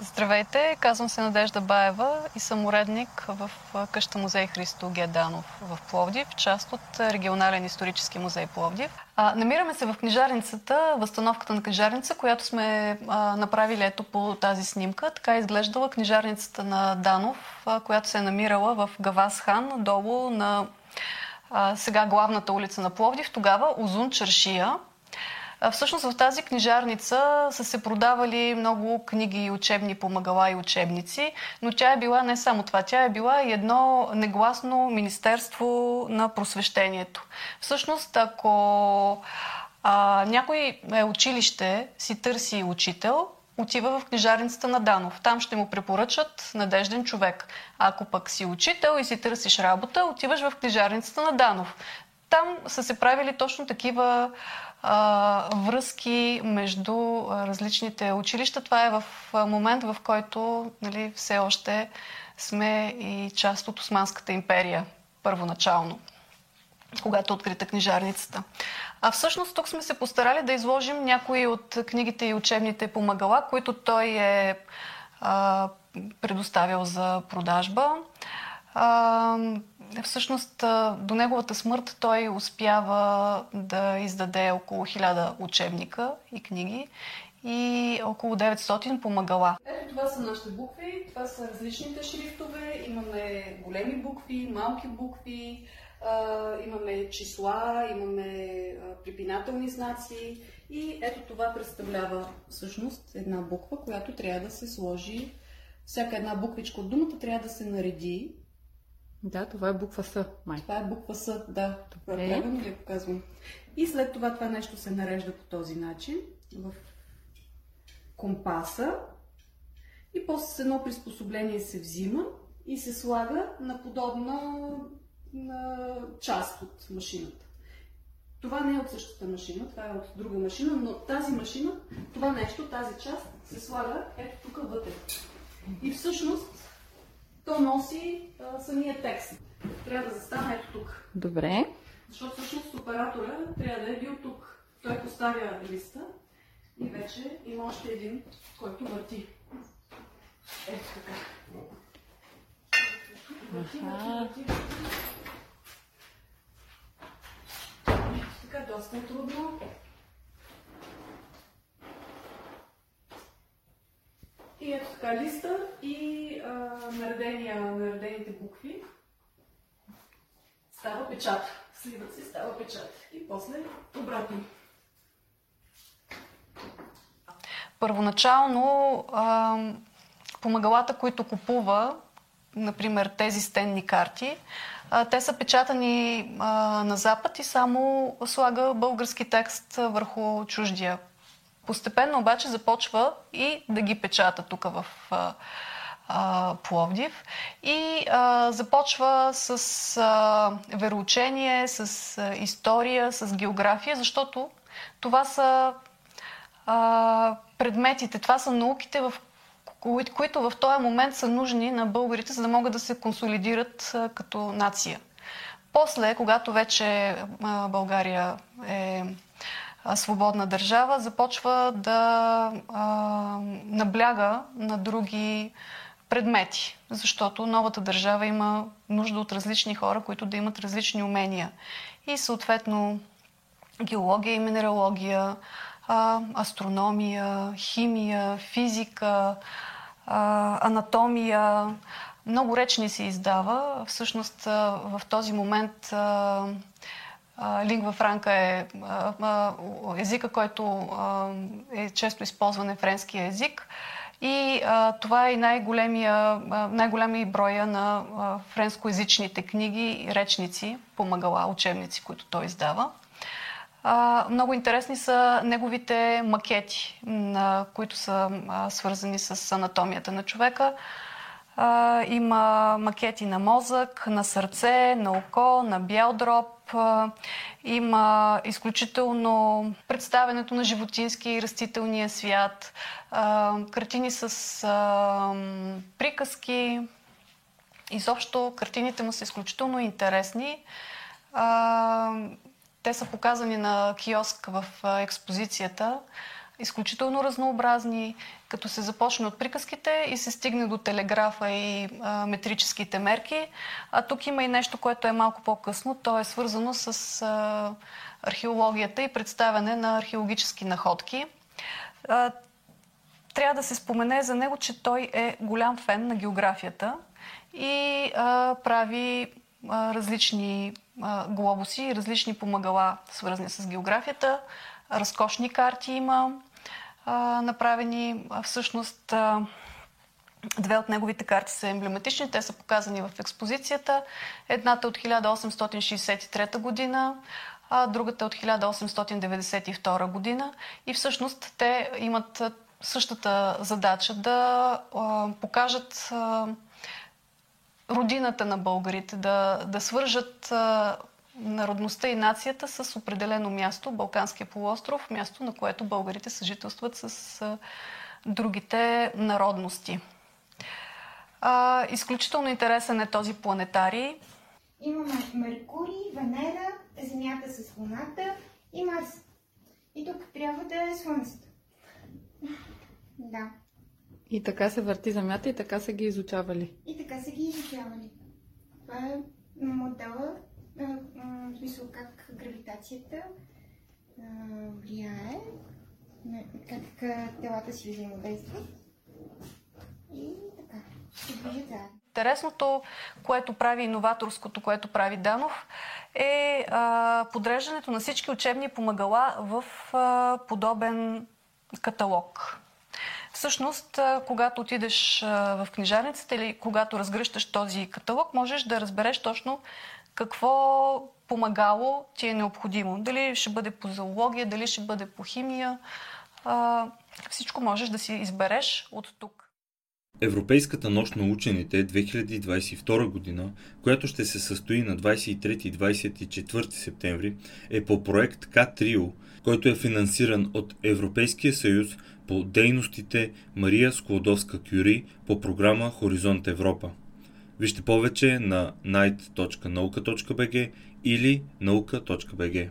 Здравейте, казвам се Надежда Баева и съм уредник в къща музей Христо Геданов в Пловдив, част от регионален исторически музей Пловдив. А, намираме се в книжарницата, възстановката на книжарница, която сме а, направили ето по тази снимка. Така е изглеждала книжарницата на Данов, а, която се е намирала в Гавас хан, долу на а, сега главната улица на Пловдив, тогава Озун Чаршия. Всъщност в тази книжарница са се продавали много книги и учебни помагала и учебници, но тя е била не само това, тя е била и едно негласно Министерство на просвещението. Всъщност, ако а, някой е училище, си търси учител, отива в книжарницата на Данов. Там ще му препоръчат надежден човек. Ако пък си учител и си търсиш работа, отиваш в книжарницата на Данов. Там са се правили точно такива а, връзки между различните училища. Това е в момент, в който нали, все още сме и част от Османската империя, първоначално, когато е открита книжарницата. А всъщност тук сме се постарали да изложим някои от книгите и учебните помагала, които той е а, предоставил за продажба. А, всъщност до неговата смърт той успява да издаде около 1000 учебника и книги и около 900 помагала. Ето това са нашите букви, това са различните шрифтове. Имаме големи букви, малки букви, имаме числа, имаме припинателни знаци. И ето това представлява всъщност една буква, която трябва да се сложи. Всяка една буквичка от думата трябва да се нареди да, това е буква С, май. Това е буква С, да. Това е правилно ви показвам. И след това това нещо се нарежда по този начин в компаса и после с едно приспособление се взима и се слага на подобна на част от машината. Това не е от същата машина, това е от друга машина, но тази машина, това нещо, тази част се слага ето тук вътре. И всъщност то носи а, самия текст. Трябва да застане ето тук. Добре. Защото всъщност оператора трябва да е бил тук. Той поставя листа и вече има още един, който върти. Ето така. Върти, върти, върти. Така, доста е трудно. И ето така листа и а, наредения, наредените букви. Става печат. Сливат се, става печат. И после обратно. Първоначално помагалата, които купува, например тези стенни карти, те са печатани на Запад и само слага български текст върху чуждия Постепенно обаче започва и да ги печата тук в а, Пловдив и а, започва с а, вероучение, с а, история, с география, защото това са а, предметите, това са науките, в които в този момент са нужни на българите, за да могат да се консолидират а, като нация. После, когато вече а, България е свободна държава, започва да а, набляга на други предмети, защото новата държава има нужда от различни хора, които да имат различни умения. И съответно геология и минералогия, астрономия, химия, физика, анатомия. Много речни се издава. Всъщност в този момент Лингва франка е езика, който е често използван е френския език. И а, това е най-големия, най-големия броя на а, френскоязичните книги и речници, помагала, учебници, които той издава. А, много интересни са неговите макети, на, които са а, свързани с анатомията на човека. А, има макети на мозък, на сърце, на око, на бял дроб, има изключително представенето на животински и растителния свят, картини с приказки. Изобщо картините му са изключително интересни. Те са показани на киоск в експозицията. Изключително разнообразни, като се започне от приказките и се стигне до телеграфа и а, метрическите мерки. А тук има и нещо, което е малко по-късно. То е свързано с а, археологията и представяне на археологически находки. А, трябва да се спомене за него, че той е голям фен на географията и а, прави а, различни а, глобуси различни помагала, свързани с географията. Разкошни карти има направени. Всъщност, две от неговите карти са емблематични. Те са показани в експозицията. Едната е от 1863 година, а другата е от 1892 година. И всъщност те имат същата задача да покажат родината на българите, да, да свържат а, народността и нацията с определено място, Балканския полуостров, място на което българите съжителстват с а, другите народности. А, изключително интересен е този планетарий. Имаме Меркурий, Венера, Земята с Луната и Марс. И тук трябва да е Слънцето. Да. И така се върти Земята и така са ги изучавали. И така са ги изучавали. Това е модела, в смисъл как гравитацията влияе, как телата си взаимодействат. И така, се движат заедно. Интересното, което прави иноваторското, което прави Данов, е а, подреждането на всички учебни помагала в а, подобен каталог. Всъщност, когато отидеш в книжарницата или когато разгръщаш този каталог, можеш да разбереш точно какво помагало ти е необходимо. Дали ще бъде по зоология, дали ще бъде по химия. Всичко можеш да си избереш от тук. Европейската нощ на учените 2022 година, която ще се състои на 23 и 24 септември, е по проект К-Трио, който е финансиран от Европейския съюз по дейностите Мария Склодовска-Кюри по програма Хоризонт Европа. Вижте повече на night.nauka.bg или nauka.bg.